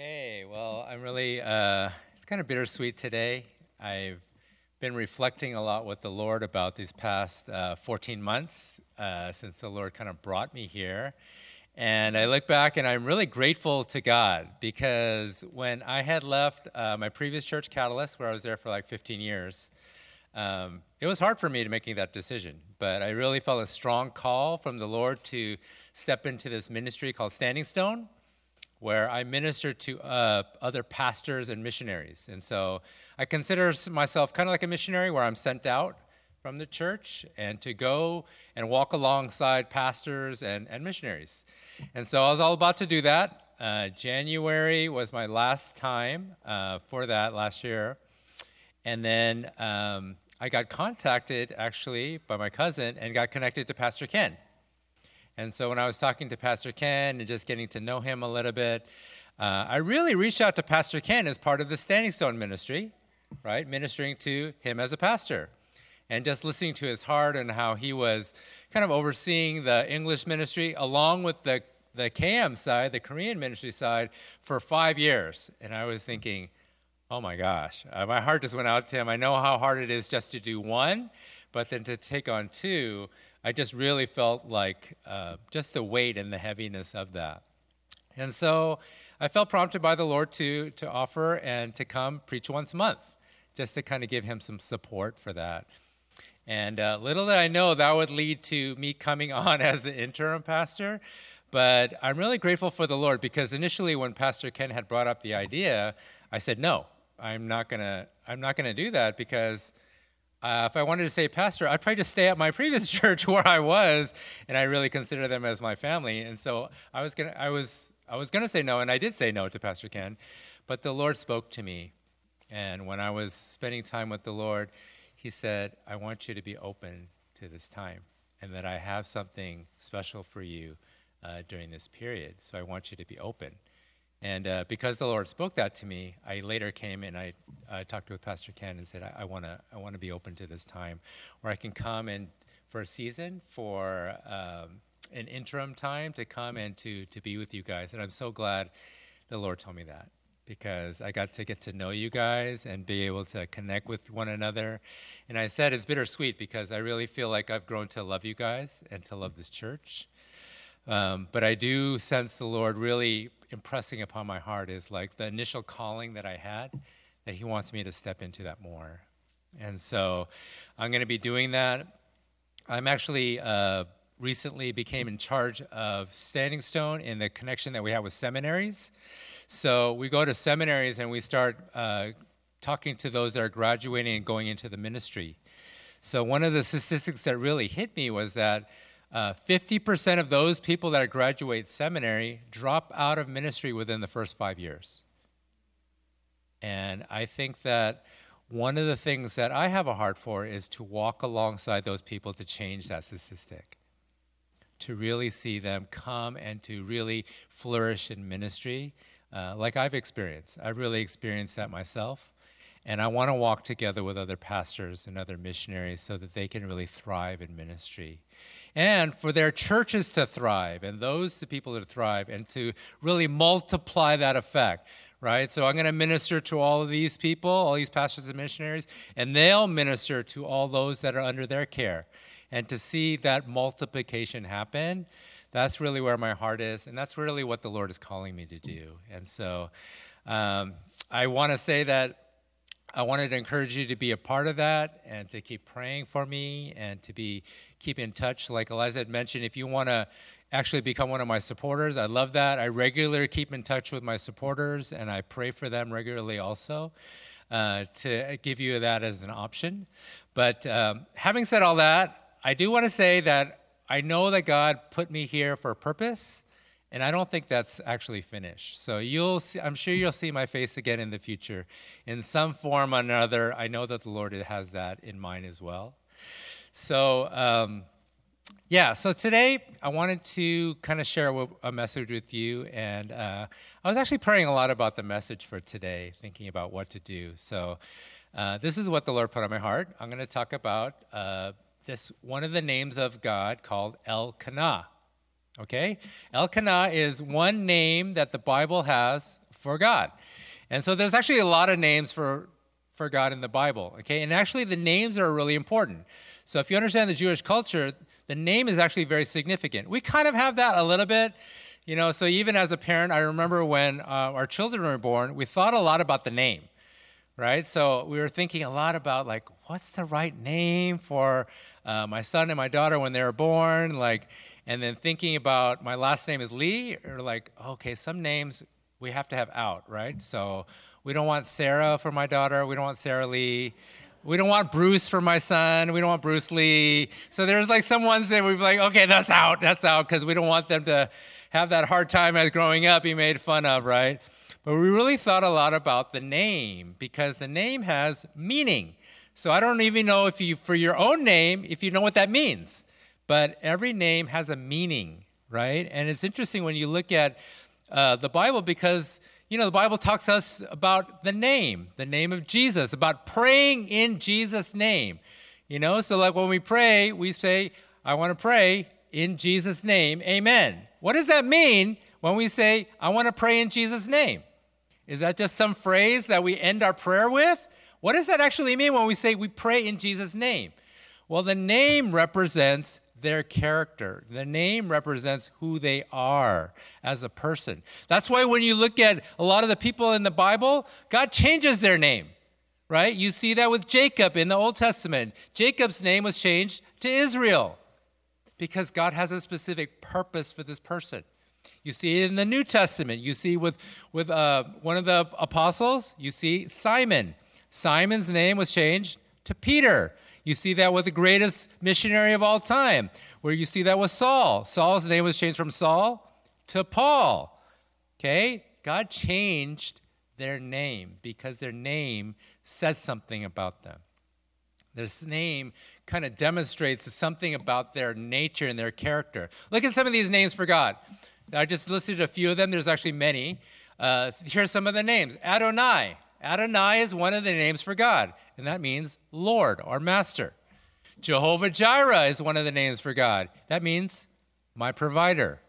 Okay, well, I'm really, uh, it's kind of bittersweet today. I've been reflecting a lot with the Lord about these past uh, 14 months uh, since the Lord kind of brought me here. And I look back and I'm really grateful to God because when I had left uh, my previous church, Catalyst, where I was there for like 15 years, um, it was hard for me to making that decision. But I really felt a strong call from the Lord to step into this ministry called Standing Stone where I minister to uh, other pastors and missionaries. And so I consider myself kind of like a missionary where I'm sent out from the church and to go and walk alongside pastors and, and missionaries. And so I was all about to do that. Uh, January was my last time uh, for that last year. And then um, I got contacted actually by my cousin and got connected to Pastor Ken. And so when I was talking to Pastor Ken and just getting to know him a little bit, uh, I really reached out to Pastor Ken as part of the Standing Stone ministry, right? Ministering to him as a pastor and just listening to his heart and how he was kind of overseeing the English ministry along with the, the KM side, the Korean ministry side, for five years. And I was thinking, oh my gosh, uh, my heart just went out to him. I know how hard it is just to do one, but then to take on two, I just really felt like uh, just the weight and the heaviness of that. And so I felt prompted by the Lord to, to offer and to come preach once a month, just to kind of give him some support for that. And uh, little did I know that would lead to me coming on as the interim pastor. But I'm really grateful for the Lord because initially, when Pastor Ken had brought up the idea, I said, no, I'm not going to I'm not going to do that because uh, if I wanted to say pastor, I'd probably just stay at my previous church where I was, and I really consider them as my family. And so I was gonna, I was, I was gonna say no, and I did say no to Pastor Ken, but the Lord spoke to me, and when I was spending time with the Lord, He said, "I want you to be open to this time, and that I have something special for you uh, during this period. So I want you to be open." And uh, because the Lord spoke that to me, I later came and I uh, talked with Pastor Ken and said, I, want to I wanna be open to this time where I can come and for a season, for um, an interim time to come and to, to be with you guys. And I'm so glad the Lord told me that because I got to get to know you guys and be able to connect with one another. And I said it's bittersweet because I really feel like I've grown to love you guys and to love this church. Um, but I do sense the Lord really impressing upon my heart is like the initial calling that I had, that He wants me to step into that more. And so I'm going to be doing that. I'm actually uh, recently became in charge of Standing Stone in the connection that we have with seminaries. So we go to seminaries and we start uh, talking to those that are graduating and going into the ministry. So one of the statistics that really hit me was that uh, 50% of those people that graduate seminary drop out of ministry within the first five years. And I think that one of the things that I have a heart for is to walk alongside those people to change that statistic, to really see them come and to really flourish in ministry, uh, like I've experienced. I've really experienced that myself. And I want to walk together with other pastors and other missionaries so that they can really thrive in ministry. And for their churches to thrive and those the people to thrive and to really multiply that effect right? So i'm going to minister to all of these people all these pastors and missionaries and they'll minister to all those that are under their care. And to see that multiplication happen that's really where my heart is and that's really what the lord is calling me to do. And so um, i want to say that I wanted to encourage you to be a part of that and to keep praying for me and to be keep in touch. Like Eliza had mentioned, if you want to actually become one of my supporters, I love that. I regularly keep in touch with my supporters and I pray for them regularly also uh, to give you that as an option. But um, having said all that, I do want to say that I know that God put me here for a purpose and I don't think that's actually finished. So you'll see, I'm sure you'll see my face again in the future in some form or another. I know that the Lord has that in mind as well. So, um, yeah, so today I wanted to kind of share a message with you. And uh, I was actually praying a lot about the message for today, thinking about what to do. So, uh, this is what the Lord put on my heart. I'm going to talk about uh, this one of the names of God called Elkanah. Okay? Elkanah is one name that the Bible has for God. And so there's actually a lot of names for, for God in the Bible, okay? And actually, the names are really important. So if you understand the Jewish culture, the name is actually very significant. We kind of have that a little bit. You know, so even as a parent, I remember when uh, our children were born, we thought a lot about the name, right? So we were thinking a lot about like, what's the right name for uh, my son and my daughter when they were born? Like, and then thinking about my last name is Lee, or like, okay, some names we have to have out, right? So we don't want Sarah for my daughter. We don't want Sarah Lee. We don't want Bruce for my son. We don't want Bruce Lee. So there's like some ones that we've like, okay, that's out. That's out because we don't want them to have that hard time as growing up, be made fun of, right? But we really thought a lot about the name because the name has meaning. So I don't even know if you, for your own name, if you know what that means. But every name has a meaning, right? And it's interesting when you look at uh, the Bible because, you know, the Bible talks to us about the name, the name of Jesus, about praying in Jesus' name. You know, so like when we pray, we say, I want to pray in Jesus' name, amen. What does that mean when we say, I want to pray in Jesus' name? Is that just some phrase that we end our prayer with? What does that actually mean when we say we pray in Jesus' name? Well, the name represents their character. The name represents who they are as a person. That's why when you look at a lot of the people in the Bible, God changes their name, right? You see that with Jacob in the Old Testament. Jacob's name was changed to Israel because God has a specific purpose for this person. You see it in the New Testament. You see with, with uh, one of the apostles, you see Simon. Simon's name was changed to Peter. You see that with the greatest missionary of all time, where you see that with Saul. Saul's name was changed from Saul to Paul. Okay? God changed their name because their name says something about them. This name kind of demonstrates something about their nature and their character. Look at some of these names for God. I just listed a few of them. There's actually many. Uh, here's some of the names Adonai. Adonai is one of the names for God, and that means Lord or Master. Jehovah Jireh is one of the names for God. That means my provider.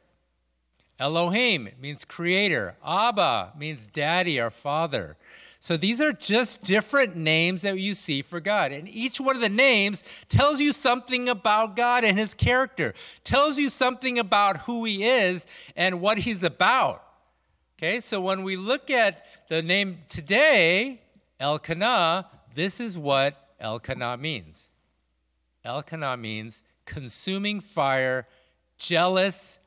Elohim means creator. Abba means daddy or father. So these are just different names that you see for God. And each one of the names tells you something about God and his character, tells you something about who he is and what he's about. Okay, so when we look at the name today, Elkanah, this is what Elkanah means. Elkanah means consuming fire, jealous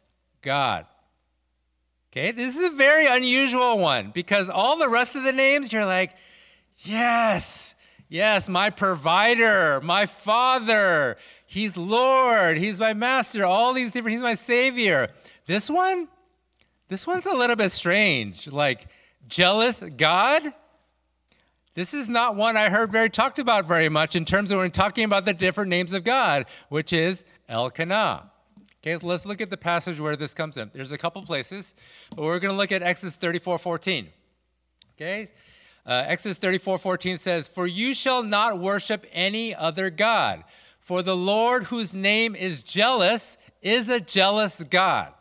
God. Okay, this is a very unusual one because all the rest of the names, you're like, yes, yes, my provider, my father, he's Lord, he's my master, all these different, he's my savior. This one, this one's a little bit strange. Like, jealous God? This is not one I heard very talked about very much in terms of when talking about the different names of God, which is Elkanah. Okay, let's look at the passage where this comes in. There's a couple places, but we're going to look at Exodus 34 14. Okay? Uh, Exodus 34 14 says, For you shall not worship any other God, for the Lord whose name is jealous is a jealous God.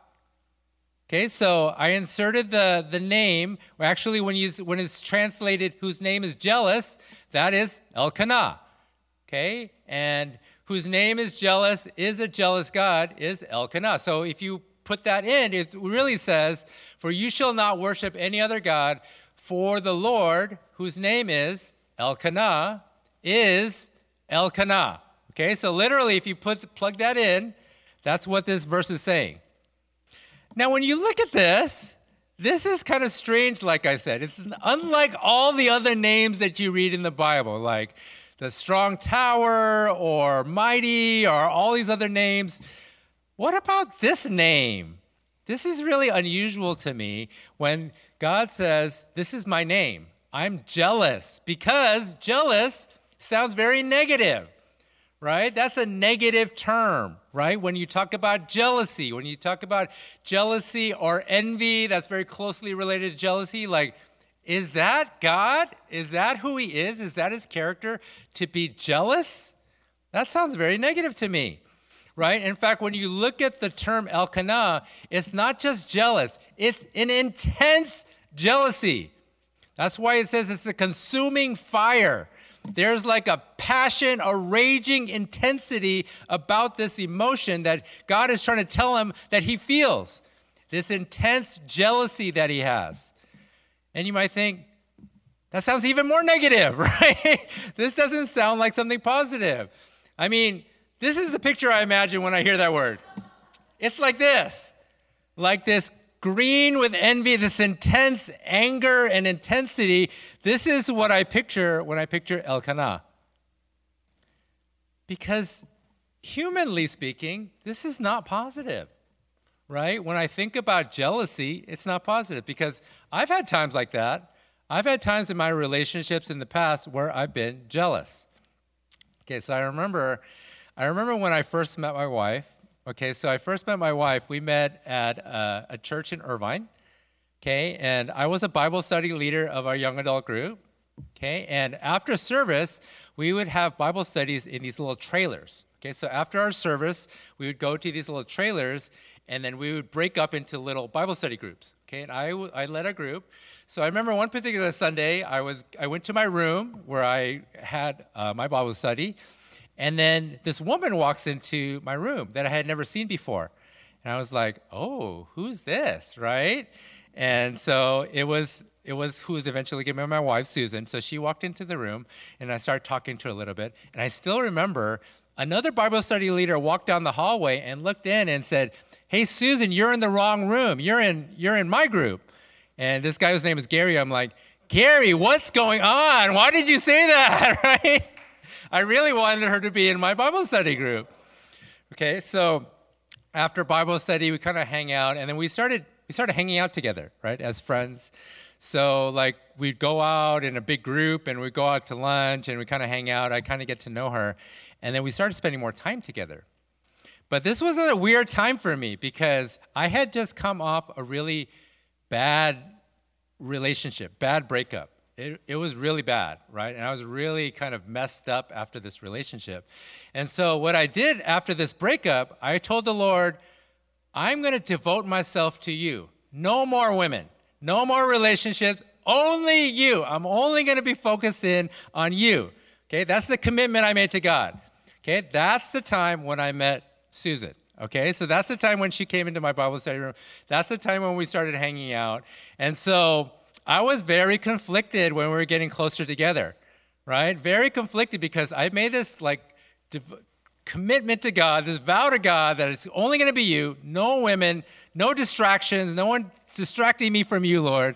Okay, so I inserted the, the name, actually, when, you, when it's translated, whose name is jealous, that is Elkanah. Okay, and whose name is jealous, is a jealous God, is Elkanah. So if you put that in, it really says, For you shall not worship any other God, for the Lord, whose name is Elkanah, is Elkanah. Okay, so literally, if you put plug that in, that's what this verse is saying. Now, when you look at this, this is kind of strange, like I said. It's unlike all the other names that you read in the Bible, like the strong tower or mighty or all these other names. What about this name? This is really unusual to me when God says, This is my name. I'm jealous because jealous sounds very negative, right? That's a negative term, right? When you talk about jealousy, when you talk about jealousy or envy, that's very closely related to jealousy. Like, is that God? Is that who he is? Is that his character to be jealous? That sounds very negative to me, right? In fact, when you look at the term Elkanah, it's not just jealous, it's an intense jealousy. That's why it says it's a consuming fire. There's like a passion, a raging intensity about this emotion that God is trying to tell him that he feels. This intense jealousy that he has. And you might think, that sounds even more negative, right? this doesn't sound like something positive. I mean, this is the picture I imagine when I hear that word. It's like this like this green with envy, this intense anger and intensity. This is what I picture when I picture Elkanah. Because humanly speaking, this is not positive, right? When I think about jealousy, it's not positive because I've had times like that. I've had times in my relationships in the past where I've been jealous. Okay, so I remember I remember when I first met my wife, Okay, so I first met my wife. We met at uh, a church in Irvine. Okay, and I was a Bible study leader of our young adult group. Okay, and after service, we would have Bible studies in these little trailers. Okay, so after our service, we would go to these little trailers and then we would break up into little Bible study groups. Okay, and I, I led a group. So I remember one particular Sunday, I, was, I went to my room where I had uh, my Bible study. And then this woman walks into my room that I had never seen before. And I was like, oh, who's this? Right? And so it was it was who was eventually be my wife, Susan. So she walked into the room and I started talking to her a little bit. And I still remember another Bible study leader walked down the hallway and looked in and said, Hey Susan, you're in the wrong room. You're in you're in my group. And this guy whose name is Gary, I'm like, Gary, what's going on? Why did you say that? right? I really wanted her to be in my Bible study group. Okay, so after Bible study, we kind of hang out, and then we started we started hanging out together, right, as friends. So like we'd go out in a big group, and we'd go out to lunch, and we kind of hang out. I kind of get to know her, and then we started spending more time together. But this was a weird time for me because I had just come off a really bad relationship, bad breakup it, it was really bad, right? And I was really kind of messed up after this relationship. And so, what I did after this breakup, I told the Lord, I'm going to devote myself to you. No more women, no more relationships, only you. I'm only going to be focused in on you. Okay, that's the commitment I made to God. Okay, that's the time when I met Susan. Okay, so that's the time when she came into my Bible study room. That's the time when we started hanging out. And so, I was very conflicted when we were getting closer together, right? Very conflicted because I made this like div- commitment to God, this vow to God that it's only going to be you, no women, no distractions, no one distracting me from you, Lord.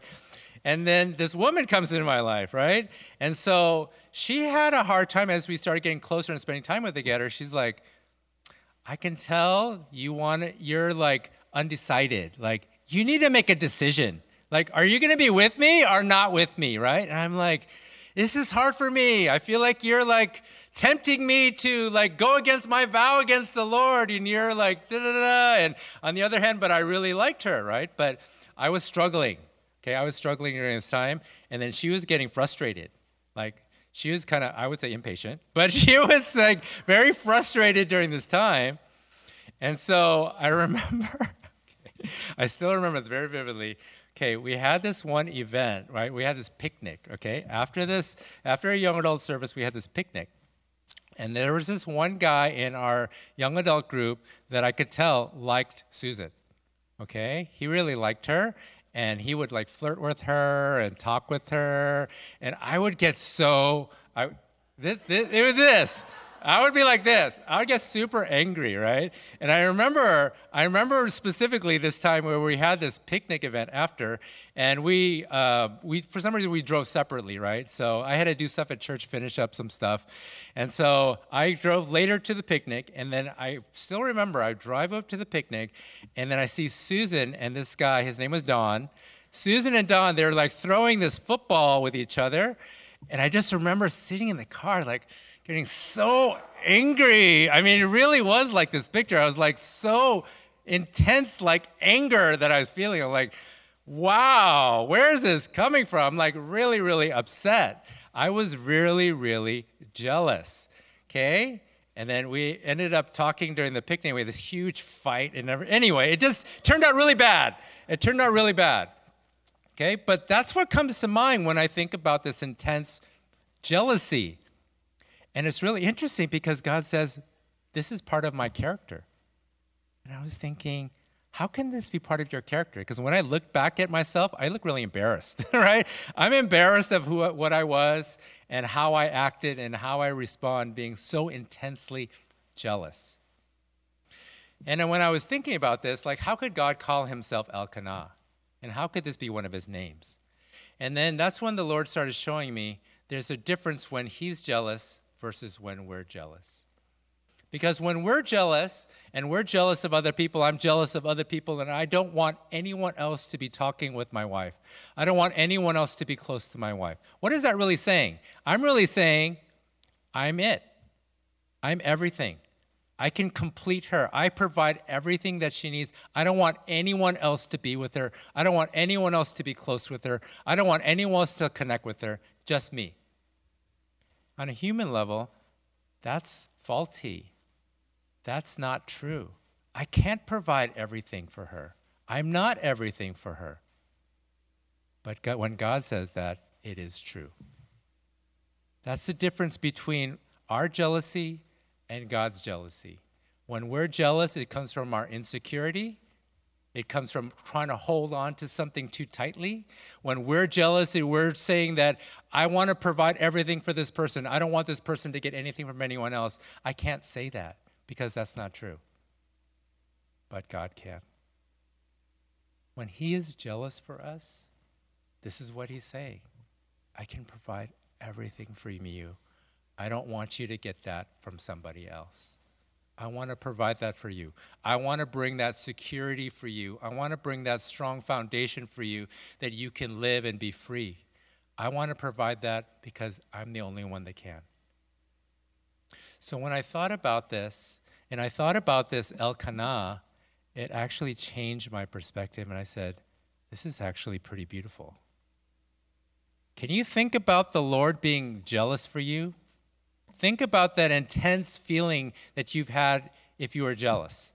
And then this woman comes into my life, right? And so she had a hard time as we started getting closer and spending time with together. She's like, I can tell you want it, you're like undecided. Like, you need to make a decision. Like, are you going to be with me or not with me, right? And I'm like, this is hard for me. I feel like you're like tempting me to like go against my vow against the Lord, and you're like da da da. And on the other hand, but I really liked her, right? But I was struggling. Okay, I was struggling during this time, and then she was getting frustrated. Like she was kind of, I would say, impatient, but she was like very frustrated during this time. And so I remember, I still remember this very vividly okay, we had this one event, right? We had this picnic, okay? After this, after a young adult service, we had this picnic. And there was this one guy in our young adult group that I could tell liked Susan, okay? He really liked her, and he would like flirt with her and talk with her. And I would get so, I, this, this, it was this. I would be like this. I would get super angry, right? And I remember, I remember specifically this time where we had this picnic event after, and we, uh, we for some reason we drove separately, right? So I had to do stuff at church, finish up some stuff, and so I drove later to the picnic, and then I still remember I drive up to the picnic, and then I see Susan and this guy. His name was Don. Susan and Don, they're like throwing this football with each other, and I just remember sitting in the car like getting so angry. I mean, it really was like this picture. I was like so intense, like anger that I was feeling. I'm like, wow, where is this coming from? Like, really, really upset. I was really, really jealous. Okay? And then we ended up talking during the picnic. We had this huge fight. And anyway, it just turned out really bad. It turned out really bad. Okay, but that's what comes to mind when I think about this intense jealousy. And it's really interesting because God says, This is part of my character. And I was thinking, how can this be part of your character? Because when I look back at myself, I look really embarrassed, right? I'm embarrassed of who, what I was and how I acted and how I respond, being so intensely jealous. And when I was thinking about this, like, how could God call himself Elkanah? And how could this be one of his names? And then that's when the Lord started showing me there's a difference when he's jealous versus when we're jealous. Because when we're jealous and we're jealous of other people, I'm jealous of other people, and I don't want anyone else to be talking with my wife. I don't want anyone else to be close to my wife. What is that really saying? I'm really saying, I'm it. I'm everything. I can complete her. I provide everything that she needs. I don't want anyone else to be with her. I don't want anyone else to be close with her. I don't want anyone else to connect with her. Just me. On a human level, that's faulty. That's not true. I can't provide everything for her. I'm not everything for her. But God, when God says that, it is true. That's the difference between our jealousy and God's jealousy. When we're jealous, it comes from our insecurity. It comes from trying to hold on to something too tightly. When we're jealous, we're saying that I want to provide everything for this person. I don't want this person to get anything from anyone else. I can't say that because that's not true. But God can. When He is jealous for us, this is what He's saying I can provide everything for you. I don't want you to get that from somebody else. I want to provide that for you. I want to bring that security for you. I want to bring that strong foundation for you that you can live and be free. I want to provide that because I'm the only one that can. So when I thought about this, and I thought about this Elkanah, it actually changed my perspective, and I said, this is actually pretty beautiful. Can you think about the Lord being jealous for you? Think about that intense feeling that you've had if you were jealous.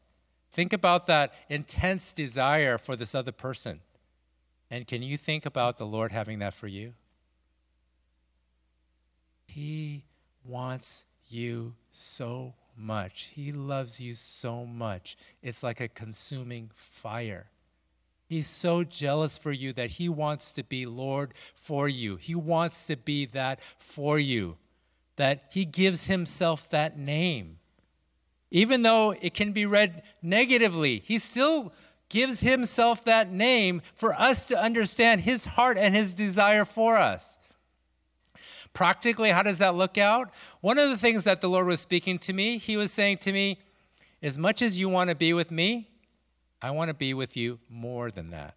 Think about that intense desire for this other person. And can you think about the Lord having that for you? He wants you so much. He loves you so much. It's like a consuming fire. He's so jealous for you that he wants to be Lord for you. He wants to be that for you, that he gives himself that name. Even though it can be read negatively, he still gives himself that name for us to understand his heart and his desire for us. Practically, how does that look out? One of the things that the Lord was speaking to me, He was saying to me, As much as you want to be with me, I want to be with you more than that.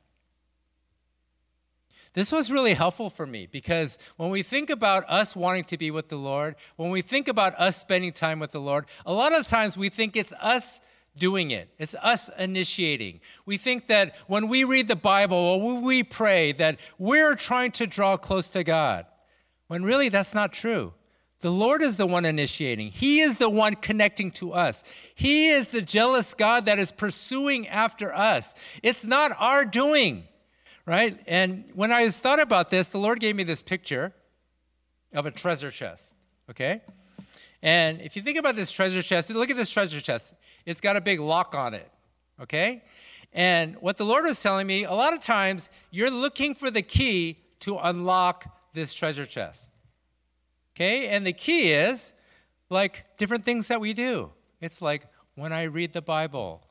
This was really helpful for me because when we think about us wanting to be with the Lord, when we think about us spending time with the Lord, a lot of times we think it's us doing it. It's us initiating. We think that when we read the Bible or we pray that we're trying to draw close to God. When really that's not true. The Lord is the one initiating. He is the one connecting to us. He is the jealous God that is pursuing after us. It's not our doing, right? And when I thought about this, the Lord gave me this picture of a treasure chest, okay? And if you think about this treasure chest, look at this treasure chest. It's got a big lock on it, okay? And what the Lord was telling me, a lot of times you're looking for the key to unlock this treasure chest. Okay? And the key is like different things that we do. It's like when I read the Bible,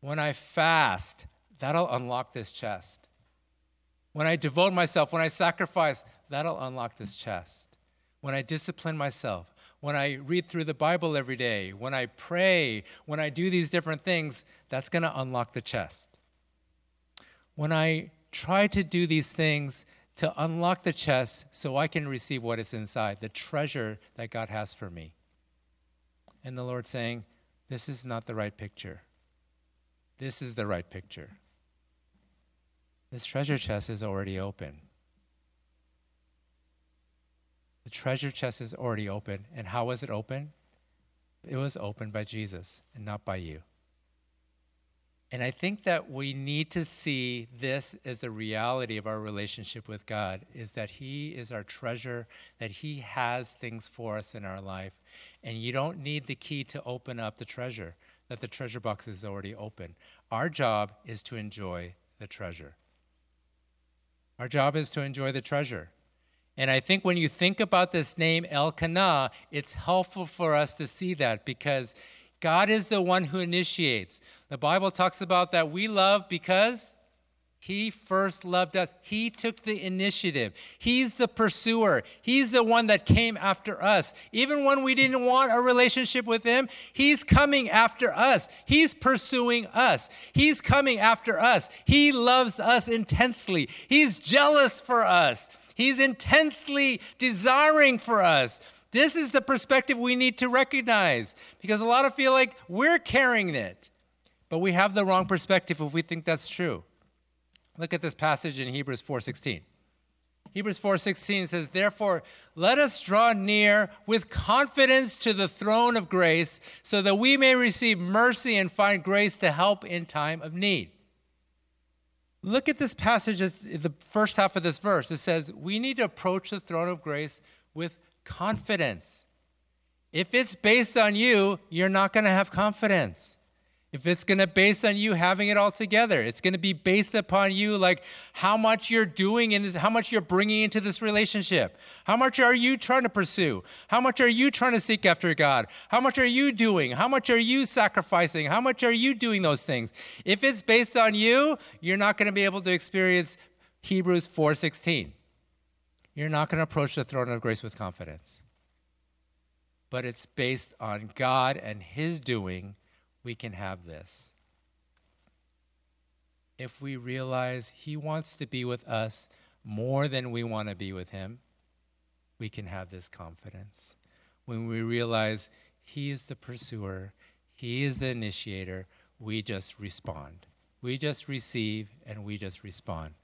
when I fast, that'll unlock this chest. When I devote myself, when I sacrifice, that'll unlock this chest. When I discipline myself, when I read through the Bible every day, when I pray, when I do these different things, that's going to unlock the chest. When I try to do these things to unlock the chest so I can receive what is inside, the treasure that God has for me. And the Lord saying, This is not the right picture. This is the right picture. This treasure chest is already open. The treasure chest is already open. And how was it open? It was opened by Jesus and not by you. And I think that we need to see this as a reality of our relationship with God is that He is our treasure, that He has things for us in our life. And you don't need the key to open up the treasure, that the treasure box is already open. Our job is to enjoy the treasure. Our job is to enjoy the treasure. And I think when you think about this name Elkanah, it's helpful for us to see that because God is the one who initiates. The Bible talks about that we love because he first loved us. He took the initiative. He's the pursuer. He's the one that came after us. Even when we didn't want a relationship with Him, He's coming after us. He's pursuing us. He's coming after us. He loves us intensely. He's jealous for us. He's intensely desiring for us. This is the perspective we need to recognize because a lot of feel like we're carrying it. But we have the wrong perspective if we think that's true. Look at this passage in Hebrews 4:16. Hebrews 4:16 says, "Therefore, let us draw near with confidence to the throne of grace, so that we may receive mercy and find grace to help in time of need." Look at this passage, the first half of this verse. It says, "We need to approach the throne of grace with confidence." If it's based on you, you're not going to have confidence if it's going to be based on you having it all together it's going to be based upon you like how much you're doing in this how much you're bringing into this relationship. How much are you trying to pursue? How much are you trying to seek after god? How much are you doing? How much are you sacrificing? How much are you doing those things? If it's based on you you're not going to be able to experience hebrews 4.16 you're not going to approach the throne of grace with confidence. But it's based on god and his doing we can have this. If we realize He wants to be with us more than we want to be with Him, we can have this confidence. When we realize He is the pursuer, He is the initiator, we just respond. We just receive and we just respond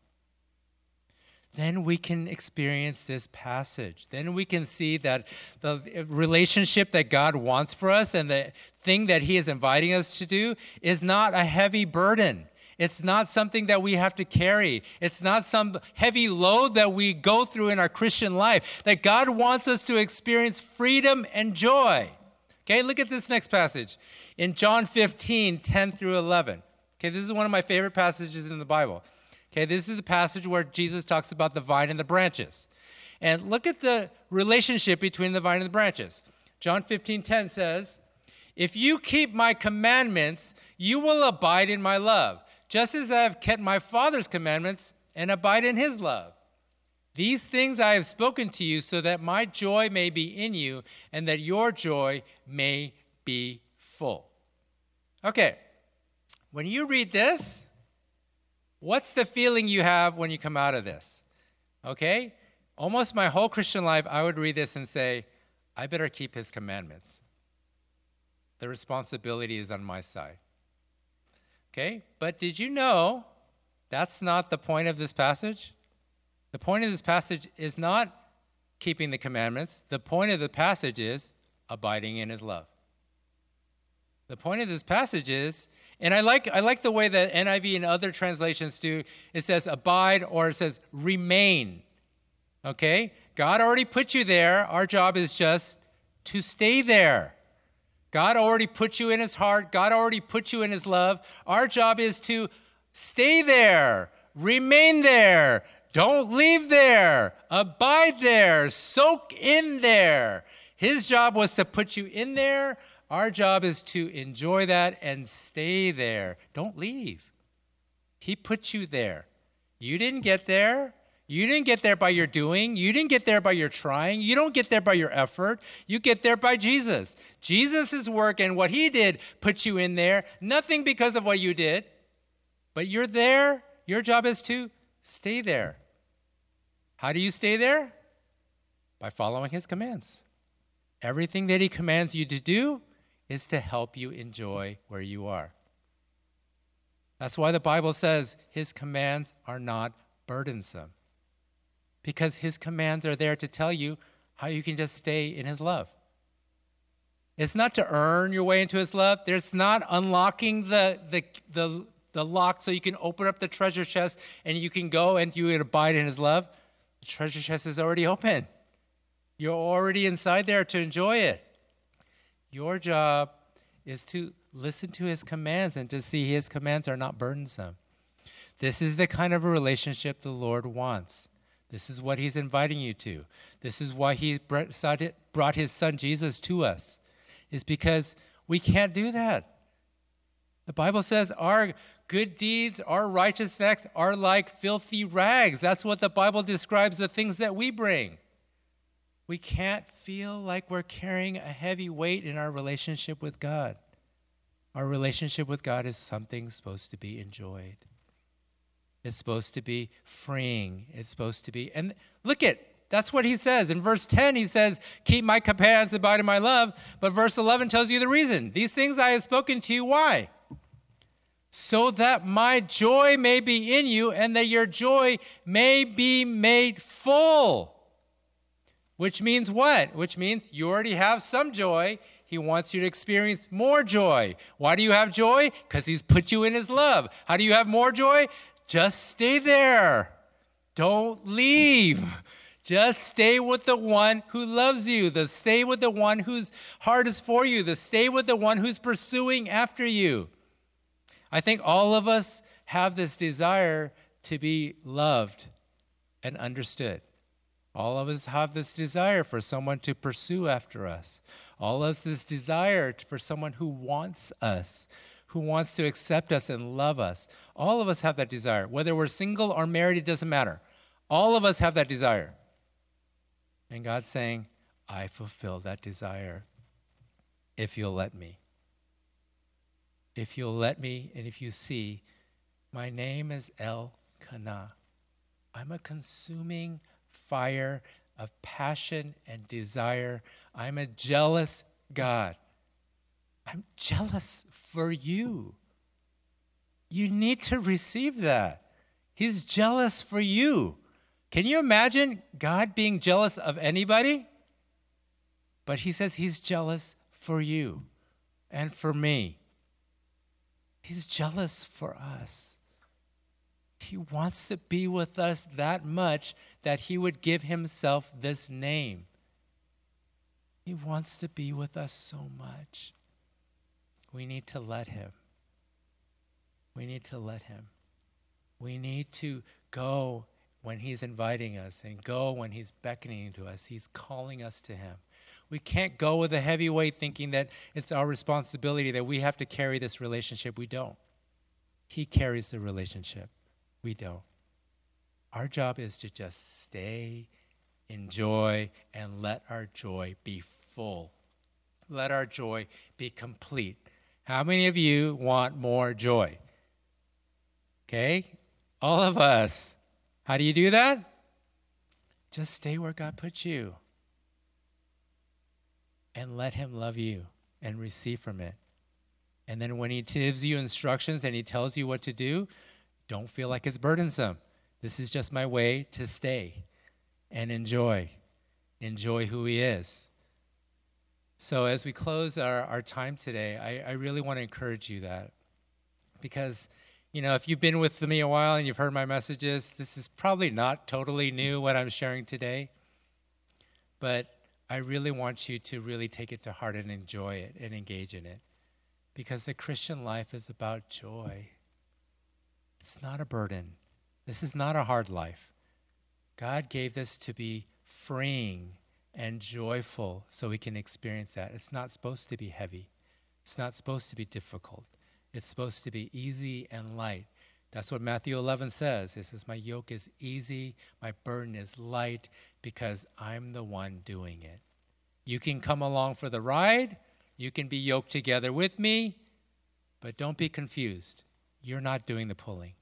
then we can experience this passage. Then we can see that the relationship that God wants for us and the thing that He is inviting us to do is not a heavy burden. It's not something that we have to carry. It's not some heavy load that we go through in our Christian life. That God wants us to experience freedom and joy. Okay, look at this next passage in John 15, 10 through 11. Okay, this is one of my favorite passages in the Bible. Okay, this is the passage where Jesus talks about the vine and the branches. And look at the relationship between the vine and the branches. John 15, 10 says, If you keep my commandments, you will abide in my love, just as I have kept my Father's commandments and abide in his love. These things I have spoken to you so that my joy may be in you and that your joy may be full. Okay, when you read this, What's the feeling you have when you come out of this? Okay? Almost my whole Christian life, I would read this and say, I better keep his commandments. The responsibility is on my side. Okay? But did you know that's not the point of this passage? The point of this passage is not keeping the commandments. The point of the passage is abiding in his love. The point of this passage is and I like, I like the way that NIV and other translations do. It says abide or it says remain. Okay? God already put you there. Our job is just to stay there. God already put you in his heart. God already put you in his love. Our job is to stay there, remain there, don't leave there, abide there, soak in there. His job was to put you in there, our job is to enjoy that and stay there. Don't leave. He put you there. You didn't get there. You didn't get there by your doing. You didn't get there by your trying. You don't get there by your effort. You get there by Jesus. Jesus' work and what he did put you in there. Nothing because of what you did, but you're there. Your job is to stay there. How do you stay there? By following his commands. Everything that he commands you to do, is to help you enjoy where you are. That's why the Bible says his commands are not burdensome, because his commands are there to tell you how you can just stay in his love. It's not to earn your way into his love. There's not unlocking the, the, the the lock so you can open up the treasure chest and you can go and you can abide in his love. The treasure chest is already open. You're already inside there to enjoy it. Your job is to listen to his commands and to see his commands are not burdensome. This is the kind of a relationship the Lord wants. This is what he's inviting you to. This is why he brought his son Jesus to us, is because we can't do that. The Bible says our good deeds, our righteous acts are like filthy rags. That's what the Bible describes the things that we bring. We can't feel like we're carrying a heavy weight in our relationship with God. Our relationship with God is something supposed to be enjoyed. It's supposed to be freeing. It's supposed to be, and look at, that's what he says. In verse 10, he says, Keep my commandments, abide in my love. But verse 11 tells you the reason. These things I have spoken to you. Why? So that my joy may be in you and that your joy may be made full. Which means what? Which means you already have some joy. He wants you to experience more joy. Why do you have joy? Because He's put you in His love. How do you have more joy? Just stay there. Don't leave. Just stay with the one who loves you. The stay with the one whose heart is for you. The stay with the one who's pursuing after you. I think all of us have this desire to be loved and understood. All of us have this desire for someone to pursue after us. All of us this desire for someone who wants us, who wants to accept us and love us. All of us have that desire. Whether we're single or married, it doesn't matter. All of us have that desire. And God's saying, I fulfill that desire if you'll let me. If you'll let me, and if you see, my name is El Kana. I'm a consuming fire of passion and desire. I'm a jealous God. I'm jealous for you. You need to receive that. He's jealous for you. Can you imagine God being jealous of anybody? But he says he's jealous for you and for me. He's jealous for us. He wants to be with us that much that he would give himself this name. He wants to be with us so much. We need to let him. We need to let him. We need to go when he's inviting us and go when he's beckoning to us. He's calling us to him. We can't go with a heavy weight thinking that it's our responsibility that we have to carry this relationship. We don't. He carries the relationship. We don't. Our job is to just stay, enjoy, and let our joy be full. Let our joy be complete. How many of you want more joy? Okay? All of us. How do you do that? Just stay where God put you and let Him love you and receive from it. And then when He gives you instructions and He tells you what to do, don't feel like it's burdensome. This is just my way to stay and enjoy. Enjoy who He is. So, as we close our, our time today, I, I really want to encourage you that because, you know, if you've been with me a while and you've heard my messages, this is probably not totally new what I'm sharing today. But I really want you to really take it to heart and enjoy it and engage in it because the Christian life is about joy. It's not a burden. This is not a hard life. God gave this to be freeing and joyful so we can experience that. It's not supposed to be heavy, it's not supposed to be difficult. It's supposed to be easy and light. That's what Matthew 11 says. It says, My yoke is easy, my burden is light, because I'm the one doing it. You can come along for the ride, you can be yoked together with me, but don't be confused. You're not doing the pulling.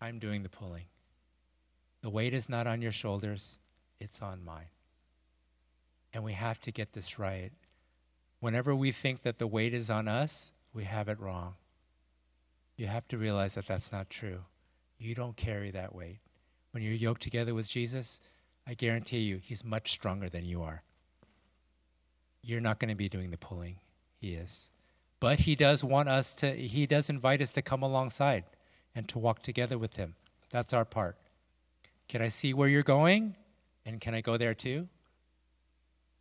I'm doing the pulling. The weight is not on your shoulders, it's on mine. And we have to get this right. Whenever we think that the weight is on us, we have it wrong. You have to realize that that's not true. You don't carry that weight. When you're yoked together with Jesus, I guarantee you, he's much stronger than you are. You're not going to be doing the pulling, he is. But he does want us to, he does invite us to come alongside and to walk together with him. That's our part. Can I see where you're going? And can I go there too?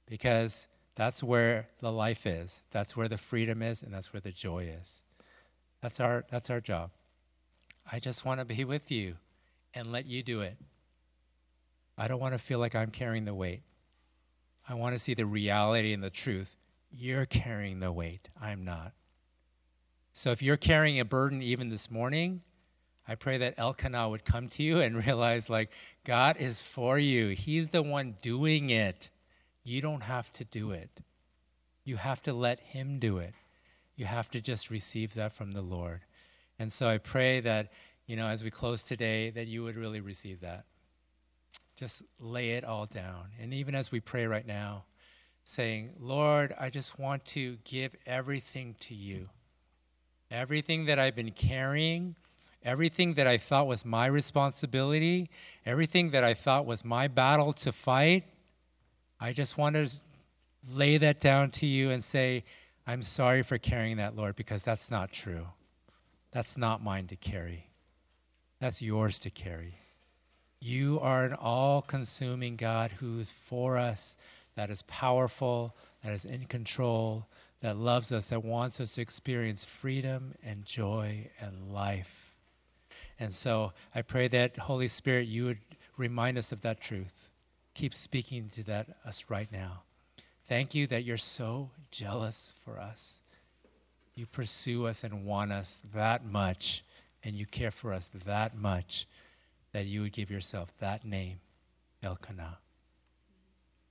Because that's where the life is. That's where the freedom is and that's where the joy is. That's our that's our job. I just want to be with you and let you do it. I don't want to feel like I'm carrying the weight. I want to see the reality and the truth. You're carrying the weight. I'm not. So if you're carrying a burden even this morning, I pray that Elkanah would come to you and realize, like, God is for you. He's the one doing it. You don't have to do it. You have to let Him do it. You have to just receive that from the Lord. And so I pray that, you know, as we close today, that you would really receive that. Just lay it all down. And even as we pray right now, saying, Lord, I just want to give everything to you. Everything that I've been carrying, everything that I thought was my responsibility, everything that I thought was my battle to fight, I just want to lay that down to you and say, I'm sorry for carrying that, Lord, because that's not true. That's not mine to carry. That's yours to carry. You are an all consuming God who is for us, that is powerful, that is in control, that loves us, that wants us to experience freedom and joy and life. And so I pray that, Holy Spirit, you would remind us of that truth. Keep speaking to that us right now. Thank you that you're so jealous for us. You pursue us and want us that much, and you care for us that much that you would give yourself that name, Elkanah.